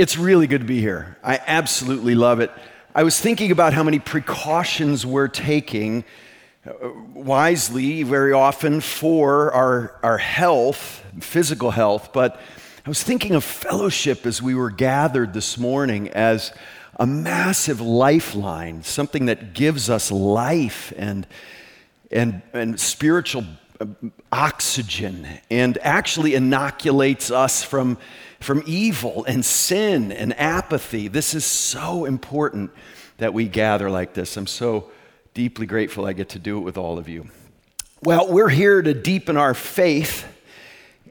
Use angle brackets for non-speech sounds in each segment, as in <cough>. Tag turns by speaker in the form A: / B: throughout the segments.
A: It's really good to be here. I absolutely love it. I was thinking about how many precautions we're taking uh, wisely very often for our, our health, physical health, but I was thinking of fellowship as we were gathered this morning as a massive lifeline, something that gives us life and, and, and spiritual oxygen and actually inoculates us from from evil and sin and apathy. This is so important that we gather like this. I'm so deeply grateful I get to do it with all of you. Well, we're here to deepen our faith.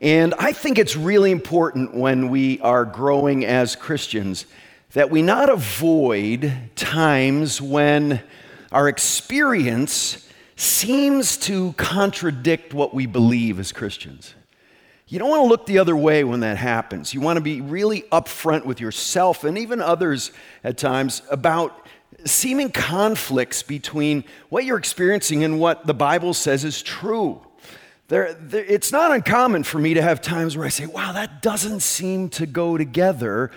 A: And I think it's really important when we are growing as Christians that we not avoid times when our experience seems to contradict what we believe as Christians. You don't want to look the other way when that happens. You want to be really upfront with yourself and even others at times about seeming conflicts between what you're experiencing and what the Bible says is true. There, there, it's not uncommon for me to have times where I say, wow, that doesn't seem to go together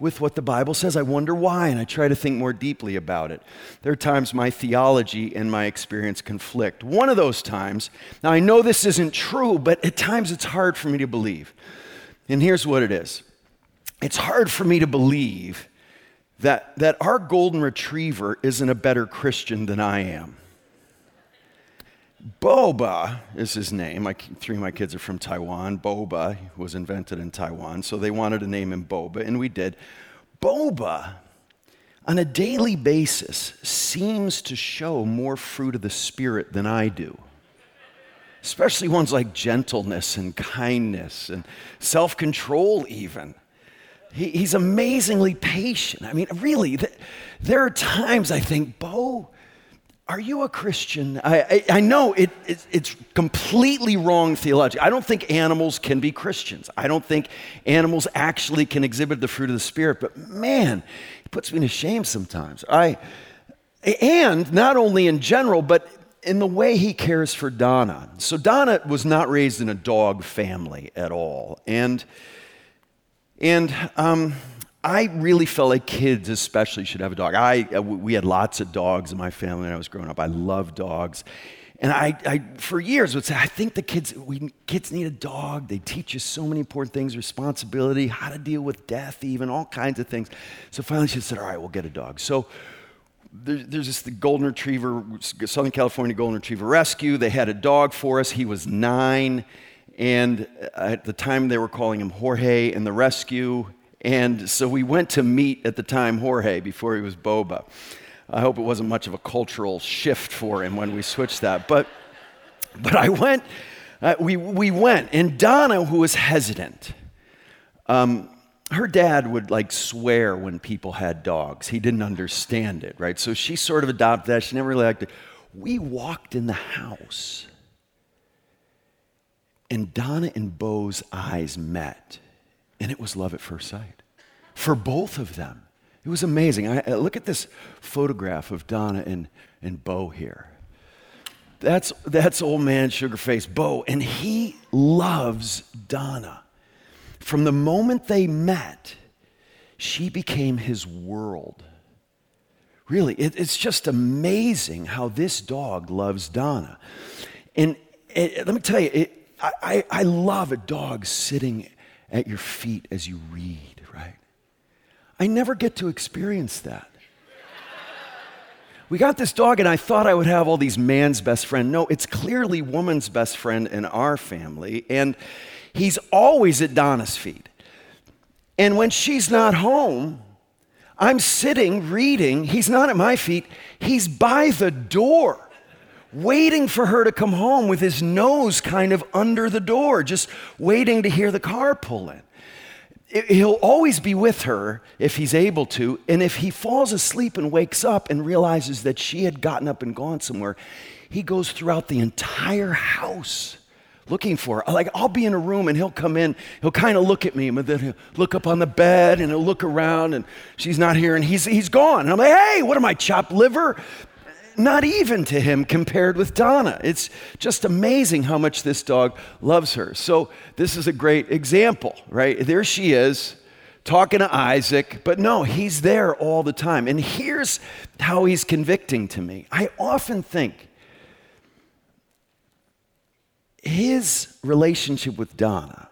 A: with what the Bible says. I wonder why, and I try to think more deeply about it. There are times my theology and my experience conflict. One of those times, now I know this isn't true, but at times it's hard for me to believe. And here's what it is it's hard for me to believe that, that our golden retriever isn't a better Christian than I am. Boba is his name. My, three of my kids are from Taiwan. Boba was invented in Taiwan, so they wanted to name him Boba, and we did. Boba, on a daily basis, seems to show more fruit of the Spirit than I do, especially ones like gentleness and kindness and self control, even. He, he's amazingly patient. I mean, really, there are times I think, Bo, are you a Christian? I, I, I know it, it, it's completely wrong theology. I don't think animals can be Christians. I don't think animals actually can exhibit the fruit of the Spirit, but man, it puts me to shame sometimes. I, and not only in general, but in the way he cares for Donna. So Donna was not raised in a dog family at all. And, and, um, I really felt like kids, especially, should have a dog. I, uh, we had lots of dogs in my family when I was growing up. I love dogs. And I, I, for years, would say, I think the kids, we, kids need a dog. They teach you so many important things responsibility, how to deal with death, even all kinds of things. So finally, she said, All right, we'll get a dog. So there, there's this the Golden Retriever, Southern California Golden Retriever Rescue. They had a dog for us. He was nine. And at the time, they were calling him Jorge in the rescue. And so we went to meet at the time Jorge before he was Boba. I hope it wasn't much of a cultural shift for him when we switched that. But, but I went, uh, we, we went, and Donna, who was hesitant, um, her dad would like swear when people had dogs. He didn't understand it, right? So she sort of adopted that. She never really liked it. We walked in the house, and Donna and Bo's eyes met. And it was love at first sight for both of them. It was amazing. I, uh, look at this photograph of Donna and, and Bo here. That's, that's old man Sugarface Bo, and he loves Donna. From the moment they met, she became his world. Really, it, it's just amazing how this dog loves Donna. And it, let me tell you, it, I, I love a dog sitting at your feet as you read, right? I never get to experience that. We got this dog, and I thought I would have all these man's best friend. No, it's clearly woman's best friend in our family, and he's always at Donna's feet. And when she's not home, I'm sitting reading. He's not at my feet, he's by the door waiting for her to come home with his nose kind of under the door, just waiting to hear the car pull in. He'll always be with her if he's able to. And if he falls asleep and wakes up and realizes that she had gotten up and gone somewhere, he goes throughout the entire house looking for her. Like I'll be in a room and he'll come in, he'll kind of look at me, and then he'll look up on the bed and he'll look around and she's not here and he's he's gone. And I'm like, hey, what am I, chopped liver? Not even to him compared with Donna. It's just amazing how much this dog loves her. So, this is a great example, right? There she is talking to Isaac, but no, he's there all the time. And here's how he's convicting to me. I often think his relationship with Donna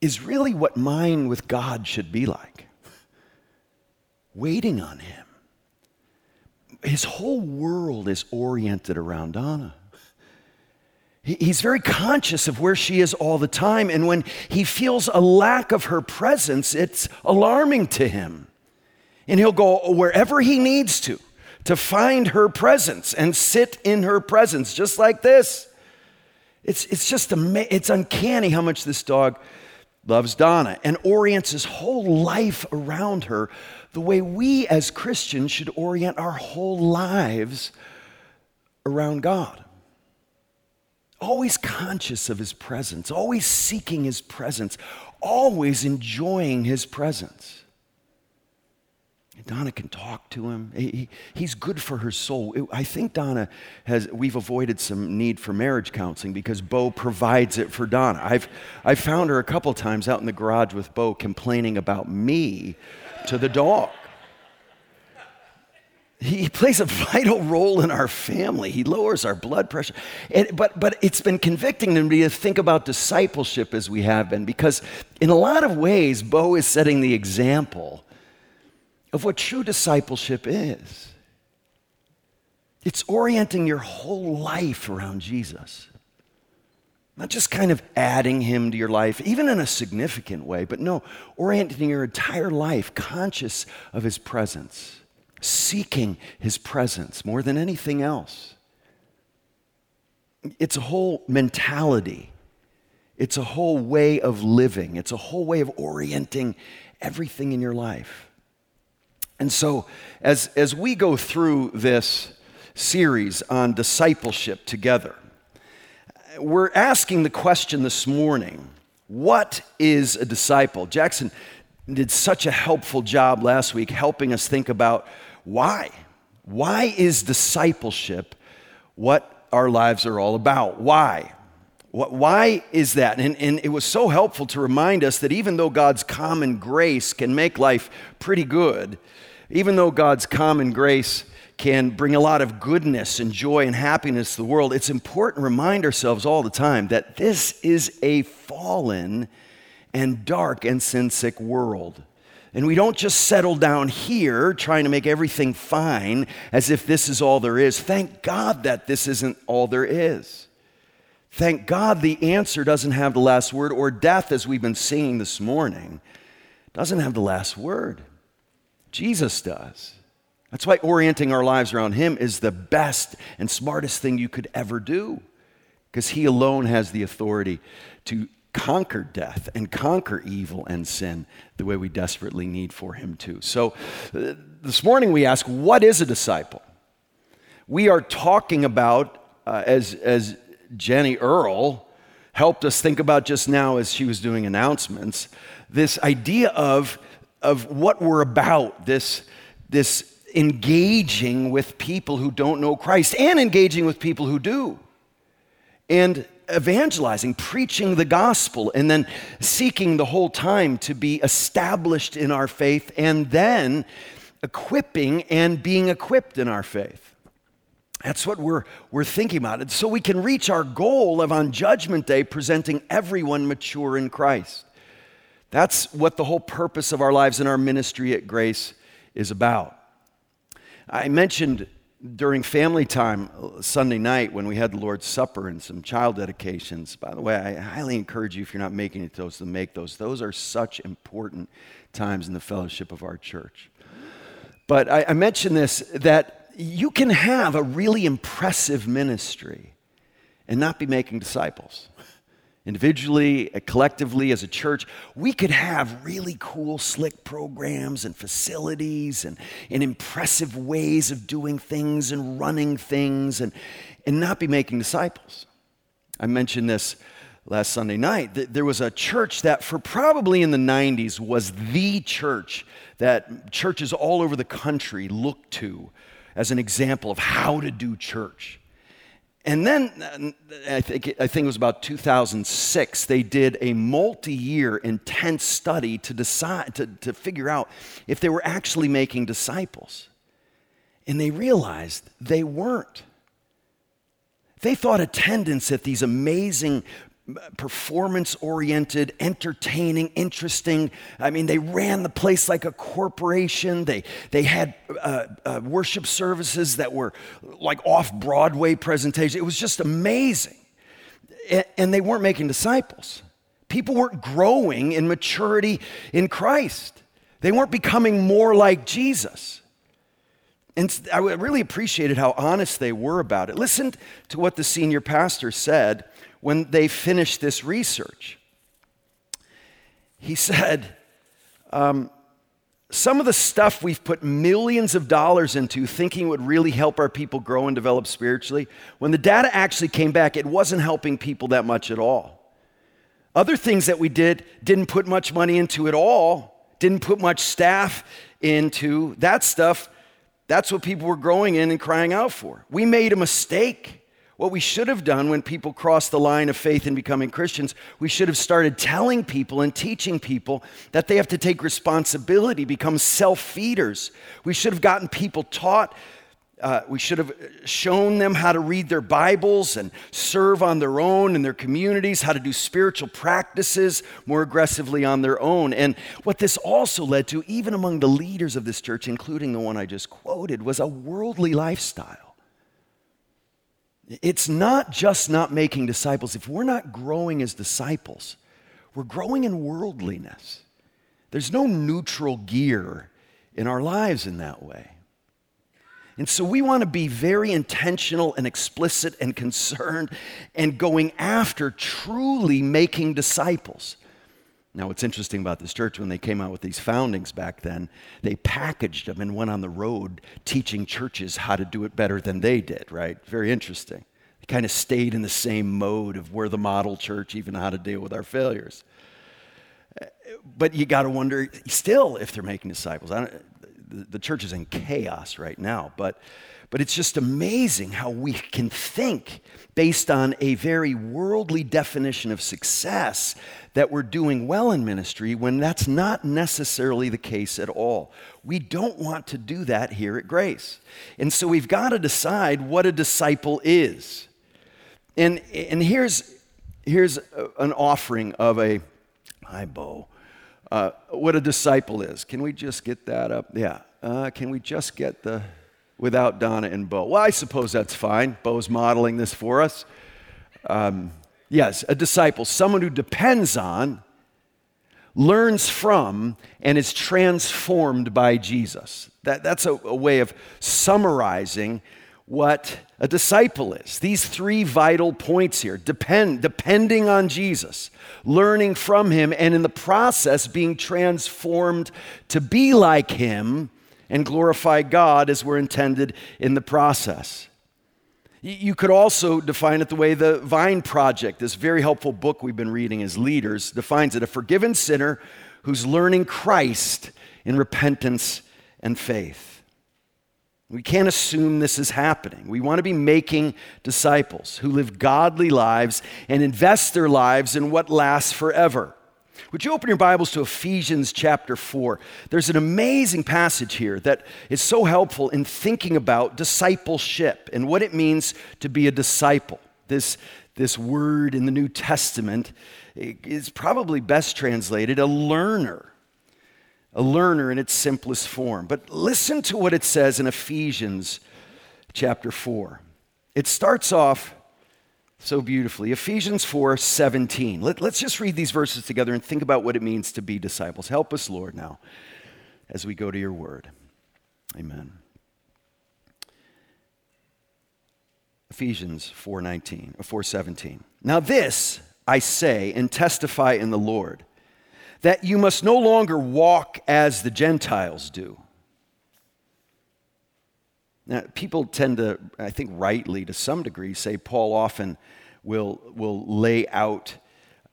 A: is really what mine with God should be like waiting on him. His whole world is oriented around Donna. He's very conscious of where she is all the time. And when he feels a lack of her presence, it's alarming to him. And he'll go wherever he needs to to find her presence and sit in her presence, just like this. It's, it's just ama- it's uncanny how much this dog loves Donna and orients his whole life around her the way we as Christians should orient our whole lives around God always conscious of his presence, always seeking his presence, always enjoying his presence. Donna can talk to him. He, he's good for her soul. I think Donna has, we've avoided some need for marriage counseling because Bo provides it for Donna. I've, I've found her a couple times out in the garage with Bo complaining about me to the dog. He plays a vital role in our family. He lowers our blood pressure. And, but, but it's been convicting to me to think about discipleship as we have been, because in a lot of ways, Bo is setting the example of what true discipleship is. It's orienting your whole life around Jesus. Not just kind of adding him to your life, even in a significant way, but no, orienting your entire life conscious of his presence seeking his presence more than anything else. It's a whole mentality, it's a whole way of living, it's a whole way of orienting everything in your life. And so, as, as we go through this series on discipleship together, we're asking the question this morning what is a disciple? Jackson did such a helpful job last week helping us think about why? Why is discipleship what our lives are all about? Why? Why is that? And, and, it was so helpful to remind us that even though God's common grace can make life pretty good, even though God's common grace can bring a lot of goodness and joy and happiness to the world, it's important to remind ourselves all the time that this is a fallen and dark and sin sick world. And we don't just settle down here trying to make everything fine as if this is all there is. Thank God that this isn't all there is. Thank God the answer doesn't have the last word, or death, as we've been singing this morning, doesn't have the last word. Jesus does. That's why orienting our lives around Him is the best and smartest thing you could ever do, because He alone has the authority to conquer death and conquer evil and sin the way we desperately need for him to. So uh, this morning we ask, what is a disciple? We are talking about, uh, as, as Jenny Earl helped us think about just now as she was doing announcements, this idea of, of what we're about, this, this engaging with people who don't know Christ and engaging with people who do. And evangelizing, preaching the gospel, and then seeking the whole time to be established in our faith, and then equipping and being equipped in our faith. That's what we're, we're thinking about. It. So we can reach our goal of on Judgment Day presenting everyone mature in Christ. That's what the whole purpose of our lives and our ministry at Grace is about. I mentioned during family time Sunday night when we had the Lord's Supper and some child dedications. By the way, I highly encourage you if you're not making it those to make those. Those are such important times in the fellowship of our church. But I, I mentioned this that you can have a really impressive ministry and not be making disciples individually, uh, collectively, as a church, we could have really cool, slick programs and facilities and, and impressive ways of doing things and running things and, and not be making disciples. I mentioned this last Sunday night. There was a church that, for probably in the 90s, was the church that churches all over the country looked to as an example of how to do church. And then uh, I think, I think it was about 2006, they did a multi year intense study to decide, to, to figure out if they were actually making disciples. And they realized they weren't. They thought attendance at these amazing performance oriented, entertaining, interesting. I mean, they ran the place like a corporation. They, they had uh, uh, worship services that were like off Broadway presentations. It was just amazing. And, and they weren't making disciples. People weren't growing in maturity in Christ, they weren't becoming more like Jesus. And I really appreciated how honest they were about it. Listen to what the senior pastor said when they finished this research. He <laughs> said, um, some of the stuff we've put millions of dollars into thinking would really help our people grow and develop spiritually, when the data actually came back, it wasn't helping people that much at all. Other things that we did didn't put much money into at all, didn't put much staff into that stuff. That's what people were growing in and crying out for. We made a mistake. What we should have done when people crossed the line of faith in becoming Christians, we should have started telling people and teaching people that they have to take responsibility, become self feeders. We should have gotten people taught. Uh, we should have shown them how to read their Bibles and serve on their own in their communities, how to do spiritual practices more aggressively on their own. And what this also led to, even among the leaders of this church, including the one I just quoted, was a worldly lifestyle. It's not just not making disciples. If we're not growing as disciples, we're growing in worldliness. There's no neutral gear in our lives in that way. And so we want to be very intentional and explicit and concerned and going after truly making disciples. Now, what's interesting about this church, when they came out with these foundings back then, they packaged them and went on the road teaching churches how to do it better than they did, right? Very interesting. They kind of stayed in the same mode of we're the model church, even how to deal with our failures. But you got to wonder still if they're making disciples. the, the church is in chaos right now, but but it's just amazing how we can think based on a very worldly definition of success that we're doing well in ministry when that's not necessarily the case at all. We don't want to do that here at Grace. And so we've got to decide what a disciple is. And, and here's, here's an offering of a, hi, Bo, uh, what a disciple is. Can we just get that up? Yeah. Uh, can we just get the without Donna and Bo. Well, I suppose that's fine. Bo's modeling this for us. Um, yes, a disciple, someone who depends on, learns from, and is transformed by Jesus. That, that's a, a way of summarizing what a disciple is. These three vital points here depend, depending on Jesus, learning from him, and in the process being transformed to be like him and glorify God as we're intended in the process. You could also define it the way the Vine Project, this very helpful book we've been reading as leaders, defines it a forgiven sinner who's learning Christ in repentance and faith. We can't assume this is happening. We want to be making disciples who live godly lives and invest their lives in what lasts forever. Would you open your Bibles to Ephesians chapter 4? There's an amazing passage here that is so helpful in thinking about discipleship and what it means to be a disciple. This, this word in the New Testament is probably best translated a learner, a learner in its simplest form. But listen to what it says in Ephesians chapter 4. It starts off so beautifully. Ephesians 4 17. Let, us just read these verses together and think about what it means to be disciples. Help us, Lord, now as we go to your word. Amen. Ephesians 4:19 or 4:17. Now this I say and testify in the Lord that you must no longer walk as the Gentiles do now, people tend to, I think rightly to some degree, say Paul often will, will lay out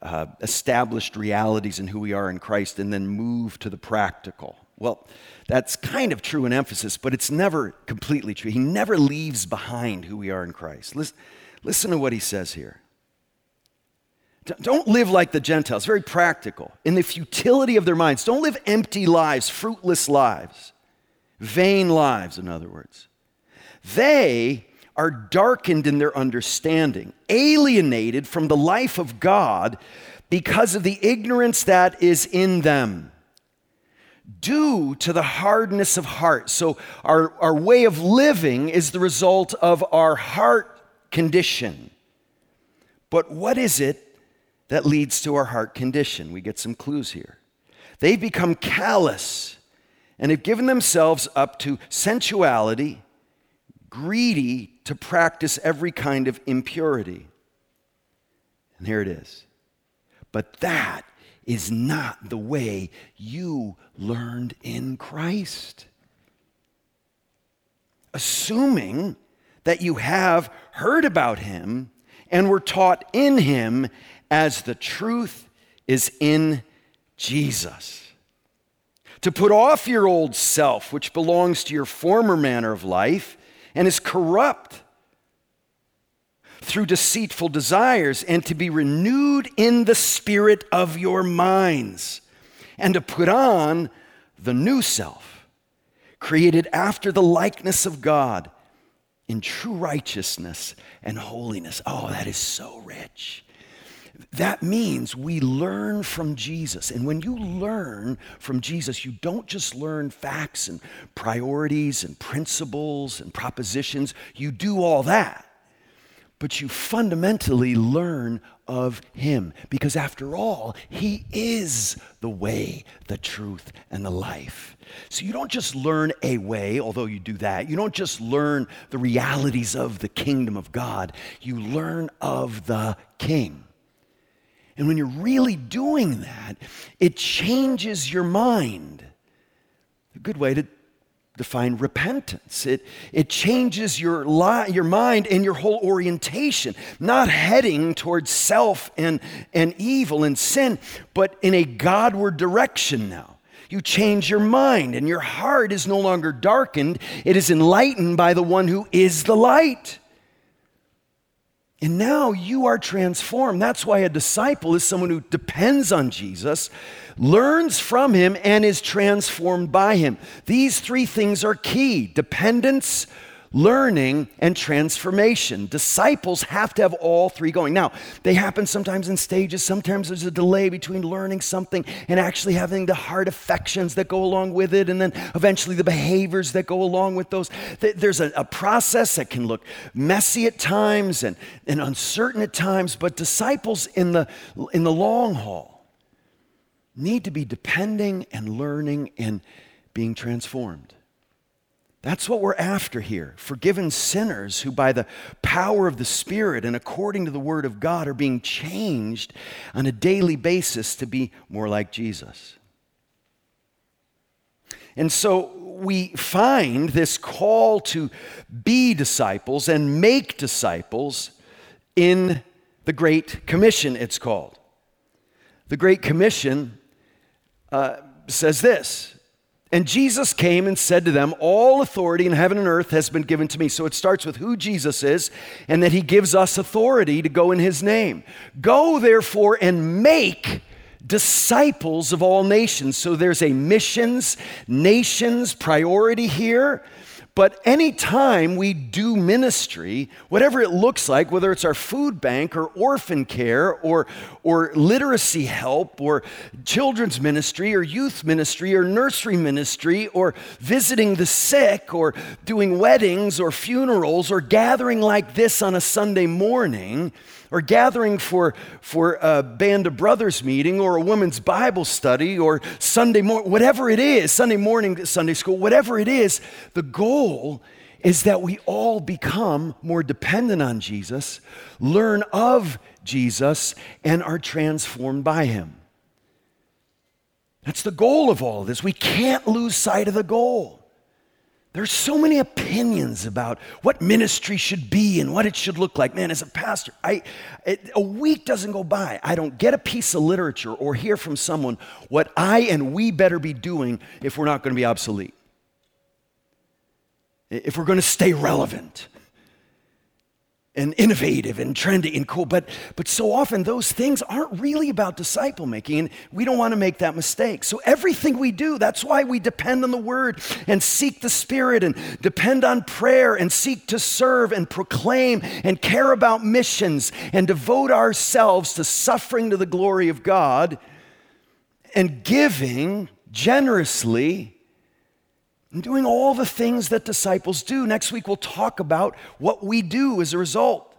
A: uh, established realities in who we are in Christ and then move to the practical. Well, that's kind of true in emphasis, but it's never completely true. He never leaves behind who we are in Christ. Listen, Listen to what he says here. Don't live like the Gentiles, very practical. In the futility of their minds, don't live empty lives, fruitless lives, vain lives, in other words. They are darkened in their understanding, alienated from the life of God because of the ignorance that is in them due to the hardness of heart. So, our, our way of living is the result of our heart condition. But what is it that leads to our heart condition? We get some clues here. They've become callous and have given themselves up to sensuality, greedy to practice every kind of impurity. And here it is. But that is not the way you learned in Christ. Assuming that you have heard about him and were taught in him as the truth is in Jesus. To put off your old self, which belongs to your former manner of life and is corrupt through deceitful desires, and to be renewed in the spirit of your minds, and to put on the new self, created after the likeness of God in true righteousness and holiness. Oh, that is so rich. That means we learn from Jesus. And when you learn from Jesus, you don't just learn facts and priorities and principles and propositions. You do all that. But you fundamentally learn of Him. Because after all, He is the way, the truth, and the life. So you don't just learn a way, although you do that. You don't just learn the realities of the kingdom of God, you learn of the King. And when you're really doing that, it changes your mind. A good way to define repentance. It, it changes your, li- your mind and your whole orientation, not heading towards self and, and evil and sin, but in a Godward direction now. You change your mind, and your heart is no longer darkened, it is enlightened by the one who is the light. And now you are transformed. That's why a disciple is someone who depends on Jesus, learns from him, and is transformed by him. These three things are key dependence, learning, and transformation. Disciples have to have all three going. Now, they happen sometimes in stages. Sometimes there's a delay between learning something and actually having the heart affections that go along with it, and then eventually the behaviors that go along with those. There's a, a process that can look messy at times and, and uncertain at times, but disciples in the, in the long haul need to be depending and learning and being transformed. That's what we're after here. Forgiven sinners who, by the power of the Spirit and according to the Word of God, are being changed on a daily basis to be more like Jesus. And so we find this call to be disciples and make disciples in the Great Commission, it's called. The Great Commission uh, says this and Jesus came and said to them, All authority in heaven and earth has been given to me. So it starts with who Jesus is and that he gives us authority to go in his name. Go therefore and make disciples of all nations. So there's a missions, nations priority here. But anytime we do ministry, whatever it looks like, whether it's our food bank or orphan care or, or literacy help or children's ministry or youth ministry or nursery ministry or visiting the sick or doing weddings or funerals or gathering like this on a Sunday morning, or gathering for, for a band of brothers meeting or a women's Bible study or Sunday morning, whatever it is, Sunday morning, Sunday school, whatever it is, the goal is that we all become more dependent on Jesus, learn of Jesus, and are transformed by him. That's the goal of all of this. We can't lose sight of the goal. There's so many opinions about what ministry should be and what it should look like. Man, as a pastor, I, it, a week doesn't go by. I don't get a piece of literature or hear from someone what I and we better be doing if we're not going to be obsolete, if we're going to stay relevant. And innovative and trendy and cool. But, but so often those things aren't really about disciple making, and we don't want to make that mistake. So everything we do, that's why we depend on the word and seek the Spirit and depend on prayer and seek to serve and proclaim and care about missions and devote ourselves to suffering to the glory of God and giving generously and doing all the things that disciples do. Next week, we'll talk about what we do as a result.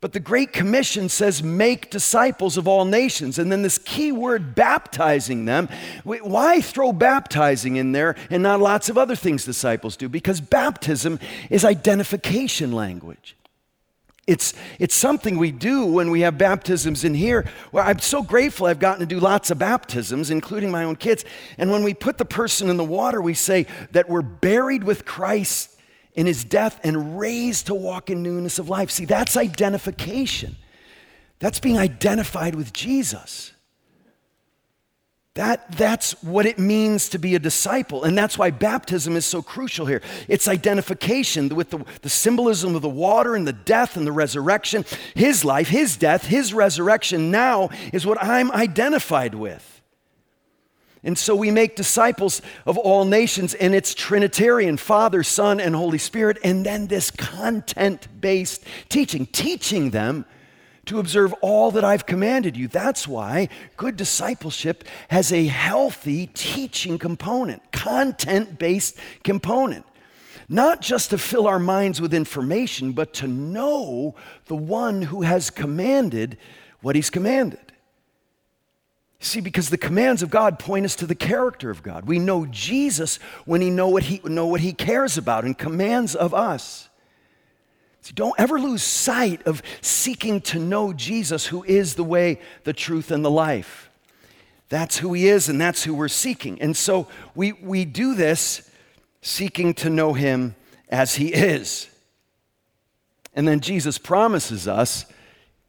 A: But the Great Commission says, make disciples of all nations. And then this key word, baptizing them. Why throw baptizing in there and not lots of other things disciples do? Because baptism is identification language. It's, it's something we do when we have baptisms in here. Well, I'm so grateful I've gotten to do lots of baptisms, including my own kids. And when we put the person in the water, we say that we're buried with Christ in his death and raised to walk in newness of life. See, that's identification. That's being identified with Jesus. That, that's what it means to be a disciple. And that's why baptism is so crucial here. It's identification with the, the symbolism of the water and the death and the resurrection. His life, his death, his resurrection now is what I'm identified with. And so we make disciples of all nations, and it's Trinitarian Father, Son, and Holy Spirit, and then this content based teaching, teaching them to observe all that I've commanded you. That's why good discipleship has a healthy teaching component, content based component. Not just to fill our minds with information, but to know the one who has commanded what he's commanded. See, because the commands of God point us to the character of God. We know Jesus when he know what he know what he cares about and commands of us. Don't ever lose sight of seeking to know Jesus, who is the way, the truth, and the life. That's who he is, and that's who we're seeking. And so we, we do this seeking to know him as he is. And then Jesus promises us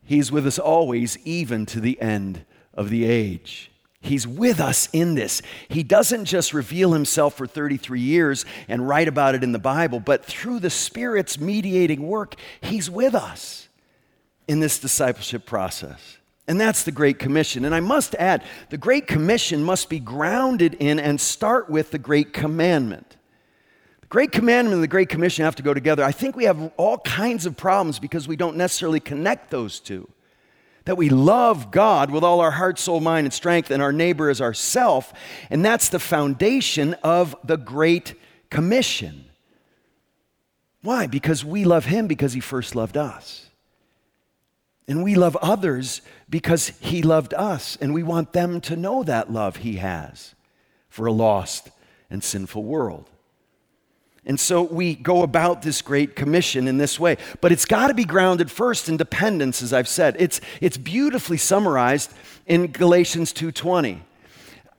A: he's with us always, even to the end of the age. He's with us in this. He doesn't just reveal himself for 33 years and write about it in the Bible, but through the Spirit's mediating work, he's with us in this discipleship process. And that's the Great Commission. And I must add, the Great Commission must be grounded in and start with the Great Commandment. The Great Commandment and the Great Commission have to go together. I think we have all kinds of problems because we don't necessarily connect those two that we love God with all our heart, soul, mind, and strength, and our neighbor as ourself. And that's the foundation of the Great Commission. Why? Because we love Him because He first loved us. And we love others because He loved us, and we want them to know that love He has for a lost and sinful world. And so we go about this great commission in this way. But it's got to be grounded first in dependence, as I've said. It's, it's beautifully summarized in Galatians 2:20.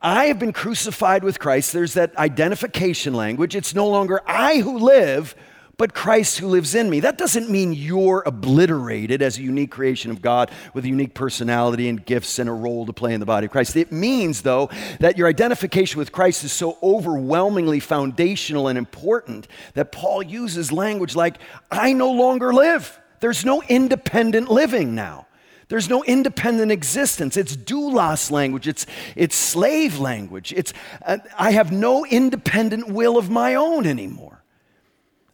A: I have been crucified with Christ. There's that identification language. It's no longer I who live, but Christ who lives in me. That doesn't mean you're obliterated as a unique creation of God with a unique personality and gifts and a role to play in the body of Christ. It means, though, that your identification with Christ is so overwhelmingly foundational and important that Paul uses language like, I no longer live. There's no independent living now. There's no independent existence. It's doulos language. It's, it's slave language. It's, uh, I have no independent will of my own anymore.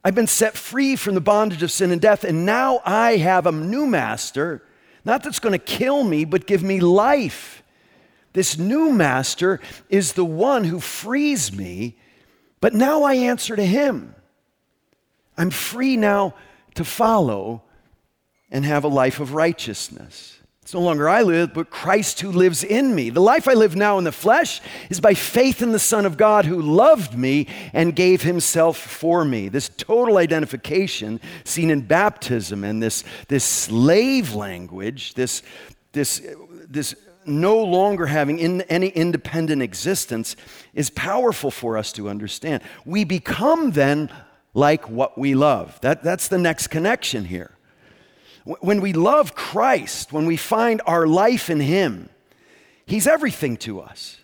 A: I've been set free from the bondage of sin and death, and now I have a new master, not that's going to kill me, but give me life. This new master is the one who frees me, but now I answer to him. I'm free now to follow and have a life of righteousness. It's no longer I live, but Christ who lives in me. The life I live now in the flesh is by faith in the Son of God who loved me and gave himself for me. This total identification seen in baptism and this, this slave language, this, this, this no longer having in any independent existence, is powerful for us to understand. We become then like what we love. That, that's the next connection here. When we love Christ, when we find our life in Him, He's everything to us.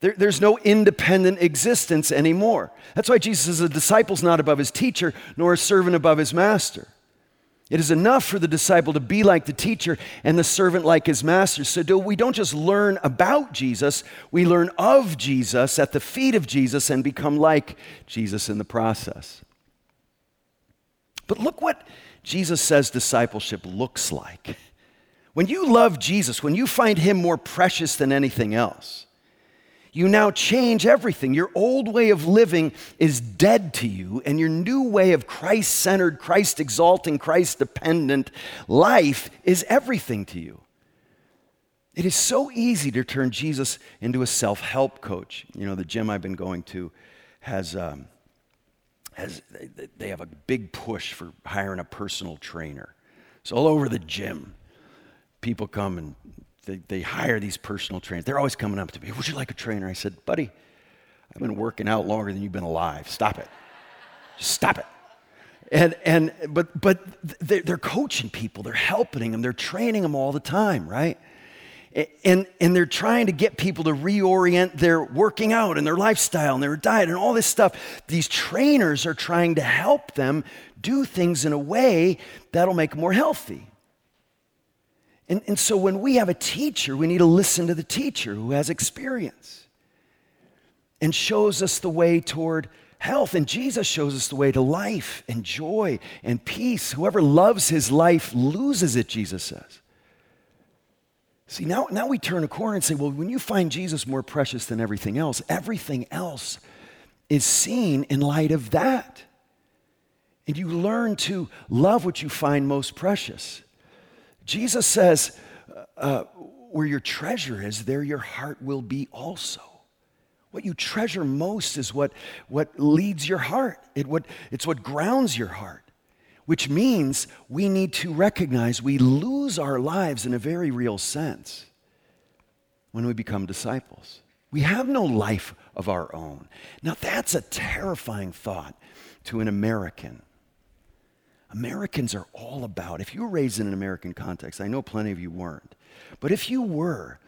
A: There, there's no independent existence anymore. That's why Jesus is a disciple's not above his teacher, nor a servant above his master. It is enough for the disciple to be like the teacher and the servant like his master. So do, we don't just learn about Jesus, we learn of Jesus at the feet of Jesus and become like Jesus in the process. But look what Jesus says discipleship looks like. When you love Jesus, when you find him more precious than anything else, you now change everything. Your old way of living is dead to you, and your new way of Christ centered, Christ exalting, Christ dependent life is everything to you. It is so easy to turn Jesus into a self help coach. You know, the gym I've been going to has, um, has they have a big push for hiring a personal trainer. It's all over the gym. People come and they, they hire these personal trainers. They're always coming up to me, Would you like a trainer? I said, Buddy, I've been working out longer than you've been alive. Stop it. Just stop it. And, and, but, but they're coaching people, they're helping them, they're training them all the time, right? And, and they're trying to get people to reorient their working out and their lifestyle and their diet and all this stuff. These trainers are trying to help them do things in a way that'll make them more healthy. And, and so when we have a teacher, we need to listen to the teacher who has experience and shows us the way toward health. And Jesus shows us the way to life and joy and peace. Whoever loves his life loses it, Jesus says. See, now, now we turn a corner and say, well, when you find Jesus more precious than everything else, everything else is seen in light of that. And you learn to love what you find most precious. Jesus says, uh, uh, where your treasure is, there your heart will be also. What you treasure most is what, what leads your heart. It, what, it's what grounds your heart, which means we need to recognize we lose our lives in a very real sense when we become disciples. We have no life of our own. Now, that's a terrifying thought to an American Americans are all about, if you were raised in an American context, I know plenty of you weren't, but if you were,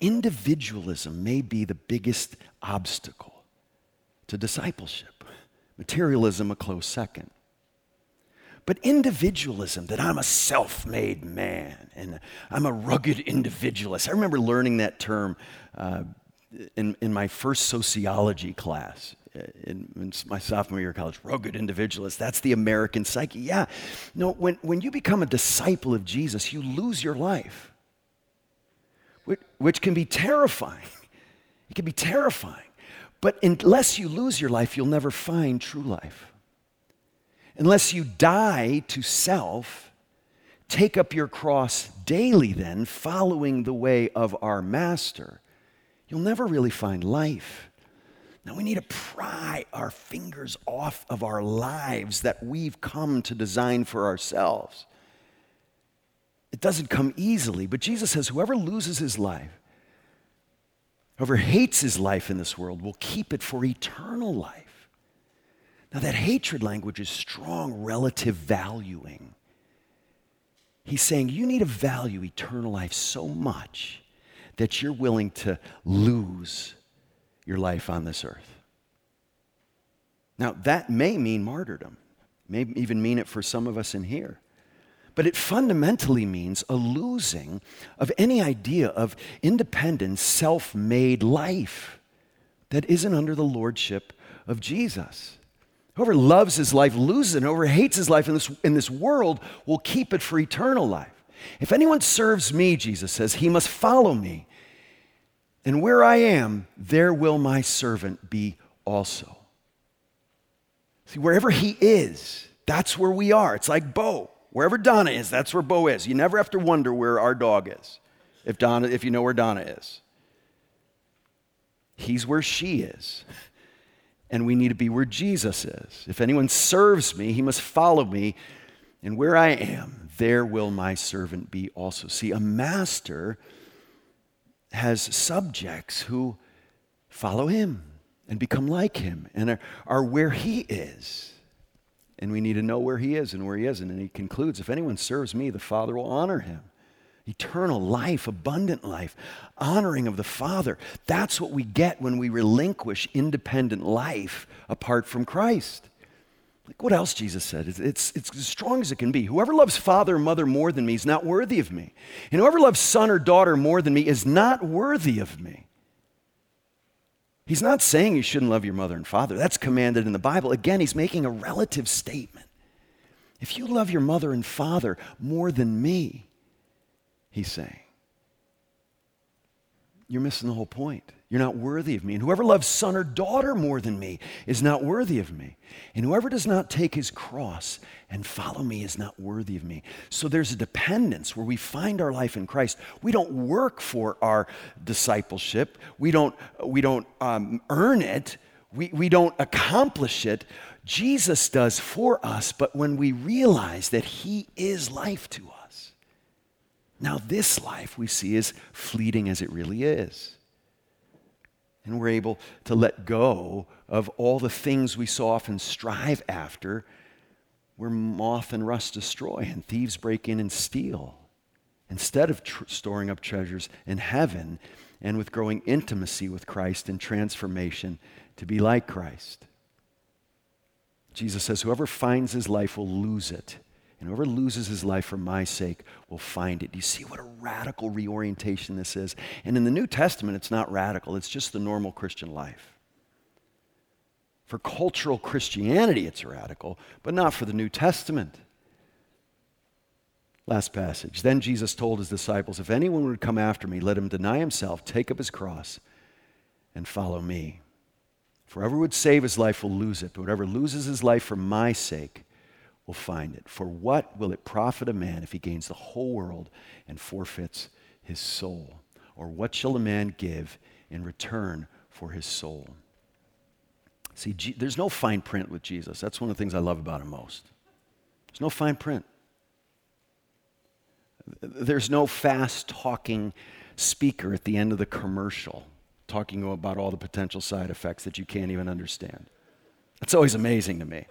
A: individualism may be the biggest obstacle to discipleship, materialism a close second. But individualism, that I'm a self made man and I'm a rugged individualist. I remember learning that term uh, in, in my first sociology class in, in, my sophomore year of college, rugged individualist. That's the American psyche. Yeah. No, when, when you become a disciple of Jesus, you lose your life, which, which can be terrifying. It can be terrifying. But unless you lose your life, you'll never find true life. Unless you die to self, take up your cross daily, then, following the way of our Master, you'll never really find life. Now we need to pry our fingers off of our lives that we've come to design for ourselves. It doesn't come easily, but Jesus says whoever loses his life, whoever hates his life in this world, will keep it for eternal life. Now, that hatred language is strong relative valuing. He's saying you need to value eternal life so much that you're willing to lose your life on this earth. Now, that may mean martyrdom, may even mean it for some of us in here. But it fundamentally means a losing of any idea of independent, self made life that isn't under the lordship of Jesus. Whoever loves his life loses it, and whoever hates his life in this, in this world will keep it for eternal life. If anyone serves me, Jesus says, he must follow me. And where I am, there will my servant be also. See, wherever he is, that's where we are. It's like Bo. Wherever Donna is, that's where Bo is. You never have to wonder where our dog is if, Donna, if you know where Donna is. He's where she is. <laughs> And we need to be where Jesus is. If anyone serves me, he must follow me. And where I am, there will my servant be also. See, a master has subjects who follow him and become like him and are, are where he is. And we need to know where he is and where he isn't. And he concludes if anyone serves me, the Father will honor him. Eternal life, abundant life, honoring of the Father. That's what we get when we relinquish independent life apart from Christ. Like what else Jesus said? It's, it's, it's as strong as it can be. Whoever loves father or mother more than me is not worthy of me. And whoever loves son or daughter more than me is not worthy of me. He's not saying you shouldn't love your mother and father. That's commanded in the Bible. Again, he's making a relative statement. If you love your mother and father more than me, he's saying, you're missing the whole point. You're not worthy of me. And whoever loves son or daughter more than me is not worthy of me. And whoever does not take his cross and follow me is not worthy of me. So there's a dependence where we find our life in Christ. We don't work for our discipleship, we don't, we don't um, earn it, we, we don't accomplish it. Jesus does for us, but when we realize that he is life to us. Now, this life we see is fleeting as it really is and we're able to let go of all the things we so often strive after where moth and rust destroy and thieves break in and steal. Instead of tr- storing up treasures in heaven and with growing intimacy with Christ and transformation to be like Christ. Jesus says, Whoever finds his life will lose it. And whoever loses his life for my sake will find it. Do you see what a radical reorientation this is? And in the New Testament, it's not radical, it's just the normal Christian life. For cultural Christianity, it's radical, but not for the New Testament. Last passage. Then Jesus told his disciples, If anyone would come after me, let him deny himself, take up his cross, and follow me. For whoever would save his life will lose it, but whoever loses his life for my sake will find it. For what will it profit a man if he gains the whole world and forfeits his soul? Or what shall a man give in return for his soul? See, G- there's no fine print with Jesus. That's one of the things I love about him most. There's no fine print. There's no fast talking speaker at the end of the commercial talking about all the potential side effects that you can't even understand. It's always amazing to me.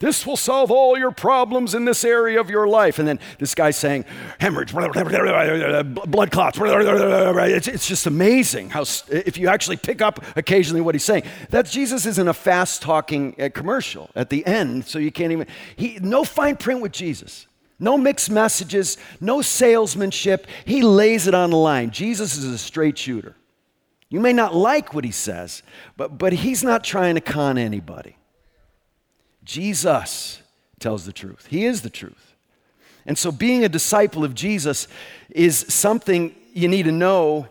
A: This will solve all your problems in this area of your life. And then this guy's saying, hemorrhage, blood clots. It's, it's just amazing how, if you actually pick up occasionally what he's saying, that Jesus isn't a fast talking uh, commercial at the end, so you can't even, he, no fine print with Jesus. No mixed messages, no salesmanship. He lays it on the line. Jesus is a straight shooter. You may not like what he says, but, but he's not trying to con anybody. Jesus tells the truth, He is the truth. And so, being a disciple of Jesus is something you need to know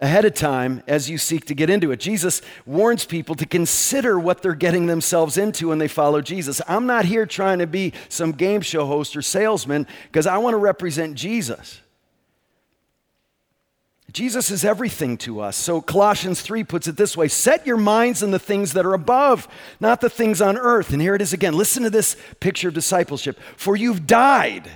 A: ahead of time as you seek to get into it. Jesus warns people to consider what they're getting themselves into when they follow Jesus. I'm not here trying to be some game show host or salesman because I want to represent Jesus. Jesus is everything to us. So Colossians 3 puts it this way Set your minds on the things that are above, not the things on earth. And here it is again. Listen to this picture of discipleship. For you've died,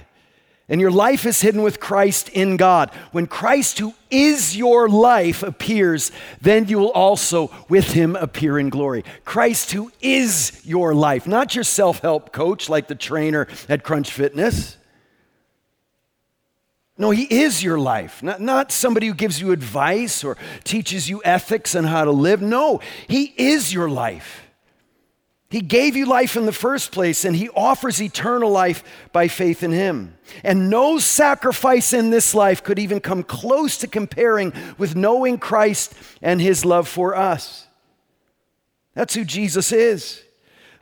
A: and your life is hidden with Christ in God. When Christ, who is your life, appears, then you will also with him appear in glory. Christ, who is your life, not your self help coach like the trainer at Crunch Fitness. No, He is your life, not, not somebody who gives you advice or teaches you ethics and how to live. No, He is your life. He gave you life in the first place, and He offers eternal life by faith in Him. And no sacrifice in this life could even come close to comparing with knowing Christ and His love for us. That's who Jesus is.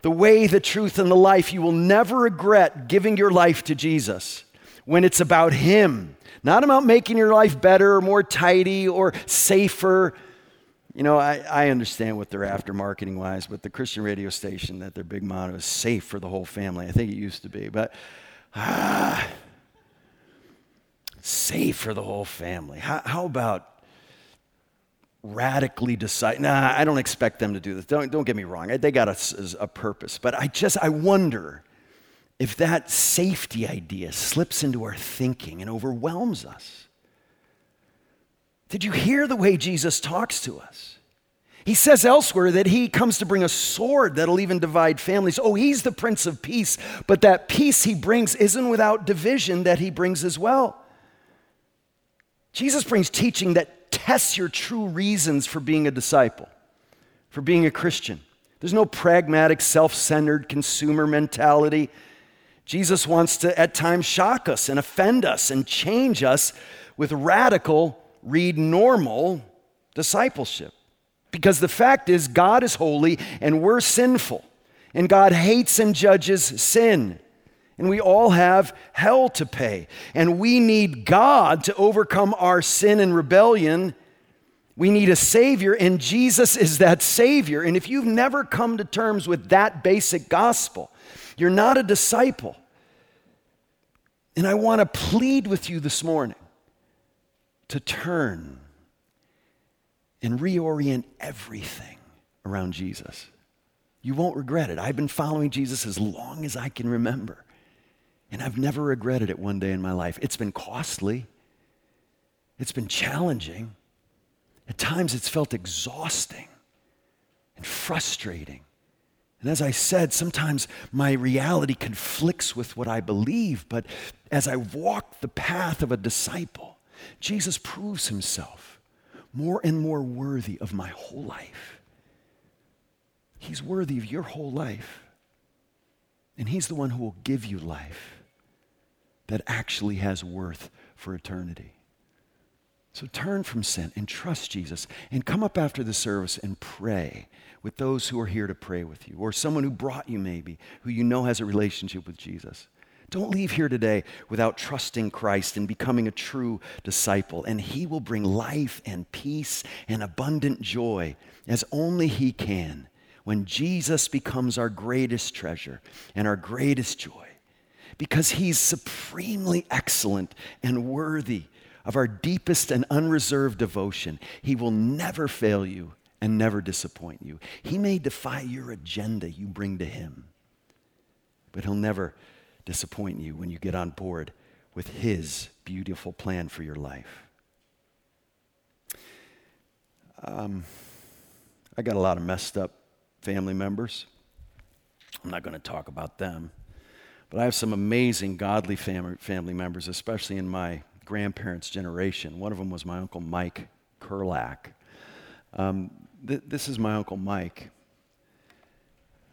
A: The way, the truth, and the life. You will never regret giving your life to Jesus when it's about Him, not about making your life better or more tidy or safer. You know, I, I understand what they're after marketing wise, but the Christian radio station, that their big motto is safe for the whole family. I think it used to be, but ah, safe for the whole family. How, how about radically decide? Nah, I don't expect them to do this. Don't, don't get me wrong. They got a, a purpose, but I just, I wonder if that safety idea slips into our thinking and overwhelms us. Did you hear the way Jesus talks to us? He says elsewhere that he comes to bring a sword that'll even divide families. Oh, he's the Prince of Peace, but that peace he brings isn't without division that he brings as well. Jesus brings teaching that tests your true reasons for being a disciple, for being a Christian. There's no pragmatic, self centered consumer mentality. Jesus wants to at times shock us and offend us and change us with radical, read normal discipleship. Because the fact is, God is holy and we're sinful. And God hates and judges sin. And we all have hell to pay. And we need God to overcome our sin and rebellion. We need a Savior, and Jesus is that Savior. And if you've never come to terms with that basic gospel, you're not a disciple. And I want to plead with you this morning to turn and reorient everything around Jesus. You won't regret it. I've been following Jesus as long as I can remember, and I've never regretted it one day in my life. It's been costly, it's been challenging. At times, it's felt exhausting and frustrating. And as I said, sometimes my reality conflicts with what I believe, but as I walk the path of a disciple, Jesus proves himself more and more worthy of my whole life. He's worthy of your whole life. And He's the one who will give you life that actually has worth for eternity. So turn from sin and trust Jesus and come up after the service and pray with those who are here to pray with you or someone who brought you, maybe, who you know has a relationship with Jesus. Don't leave here today without trusting Christ and becoming a true disciple. And He will bring life and peace and abundant joy as only He can when Jesus becomes our greatest treasure and our greatest joy. Because He's supremely excellent and worthy of our deepest and unreserved devotion. He will never fail you and never disappoint you. He may defy your agenda you bring to Him, but He'll never disappoint you when you get on board with His beautiful plan for your life. Um, I got a lot of messed up family members. I'm not going to talk about them. But I have some amazing godly family, family members, especially in my grandparents' generation. One of them was my Uncle Mike Kurlak. Um, th- this is my Uncle Mike.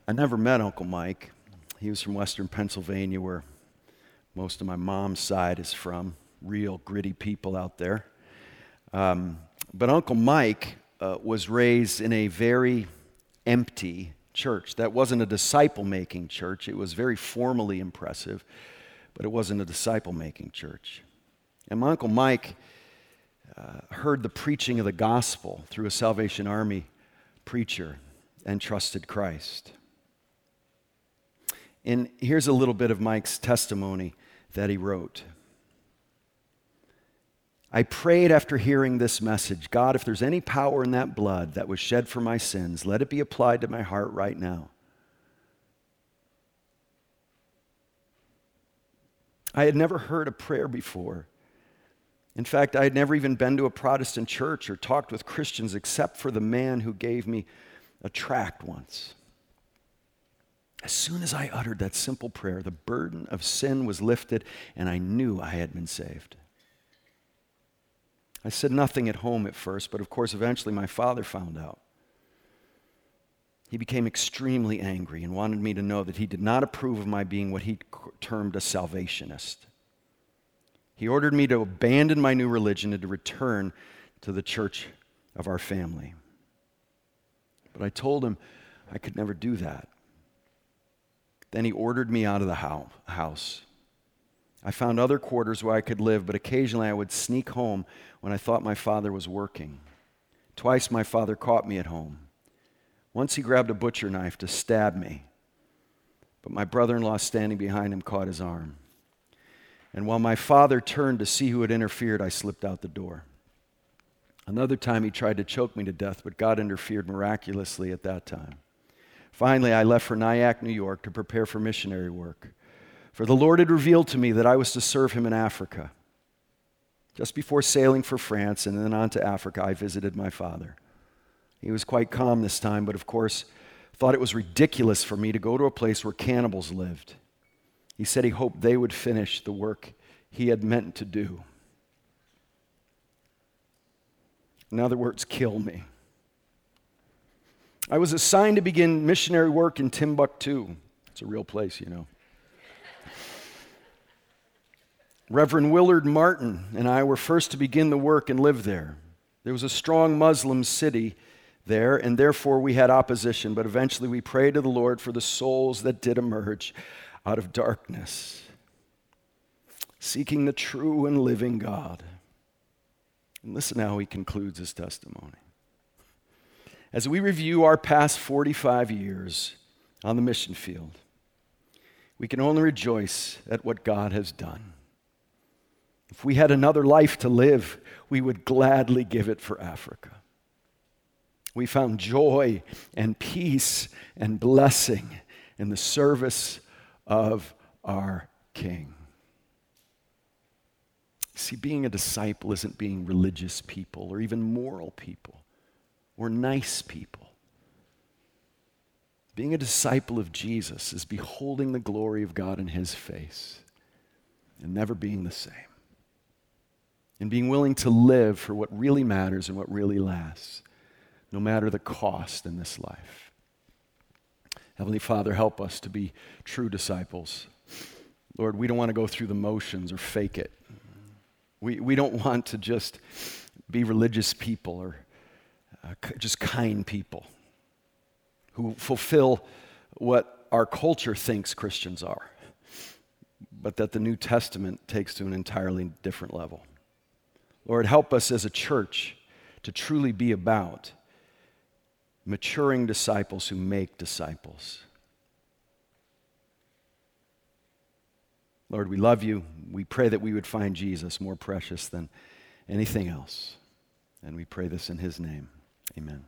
A: I never met Uncle Mike. He was from western Pennsylvania, where most of my mom's side is from. Real gritty people out there. Um, but Uncle Mike uh, was raised in a very empty church. That wasn't a disciple making church. It was very formally impressive, but it wasn't a disciple making church. And my Uncle Mike uh, heard the preaching of the gospel through a Salvation Army preacher and trusted Christ. And here's a little bit of Mike's testimony that he wrote. I prayed after hearing this message God, if there's any power in that blood that was shed for my sins, let it be applied to my heart right now. I had never heard a prayer before. In fact, I had never even been to a Protestant church or talked with Christians except for the man who gave me a tract once. As soon as I uttered that simple prayer, the burden of sin was lifted, and I knew I had been saved. I said nothing at home at first, but of course, eventually my father found out. He became extremely angry and wanted me to know that he did not approve of my being what he termed a salvationist. He ordered me to abandon my new religion and to return to the church of our family. But I told him I could never do that. Then he ordered me out of the house. I found other quarters where I could live, but occasionally I would sneak home when I thought my father was working. Twice my father caught me at home. Once he grabbed a butcher knife to stab me, but my brother in law standing behind him caught his arm. And while my father turned to see who had interfered, I slipped out the door. Another time he tried to choke me to death, but God interfered miraculously at that time. Finally, I left for Nyack, New York to prepare for missionary work. For the Lord had revealed to me that I was to serve him in Africa. Just before sailing for France and then on to Africa, I visited my father. He was quite calm this time, but of course, thought it was ridiculous for me to go to a place where cannibals lived. He said he hoped they would finish the work he had meant to do. In other words, kill me. I was assigned to begin missionary work in Timbuktu. It's a real place, you know. Reverend Willard Martin and I were first to begin the work and live there. There was a strong Muslim city there, and therefore we had opposition, but eventually we prayed to the Lord for the souls that did emerge out of darkness, seeking the true and living God. And listen how he concludes his testimony. As we review our past 45 years on the mission field, we can only rejoice at what God has done. If we had another life to live, we would gladly give it for Africa. We found joy and peace and blessing in the service of our King. See, being a disciple isn't being religious people or even moral people or nice people. Being a disciple of Jesus is beholding the glory of God in His face and never being the same and being willing to live for what really matters and what really lasts, no matter the cost in this life. Heavenly Father, help us to be true disciples. Lord, we don't want to go through the motions or fake it. We, we don't want to just be religious people or uh, just kind people who fulfill what our culture thinks Christians are, but that the New Testament takes to an entirely different level. Lord, help us as a church to truly be about maturing disciples who make disciples. Lord, we love you. We pray that we would find Jesus more precious than anything else. And we pray this in his name. Amen.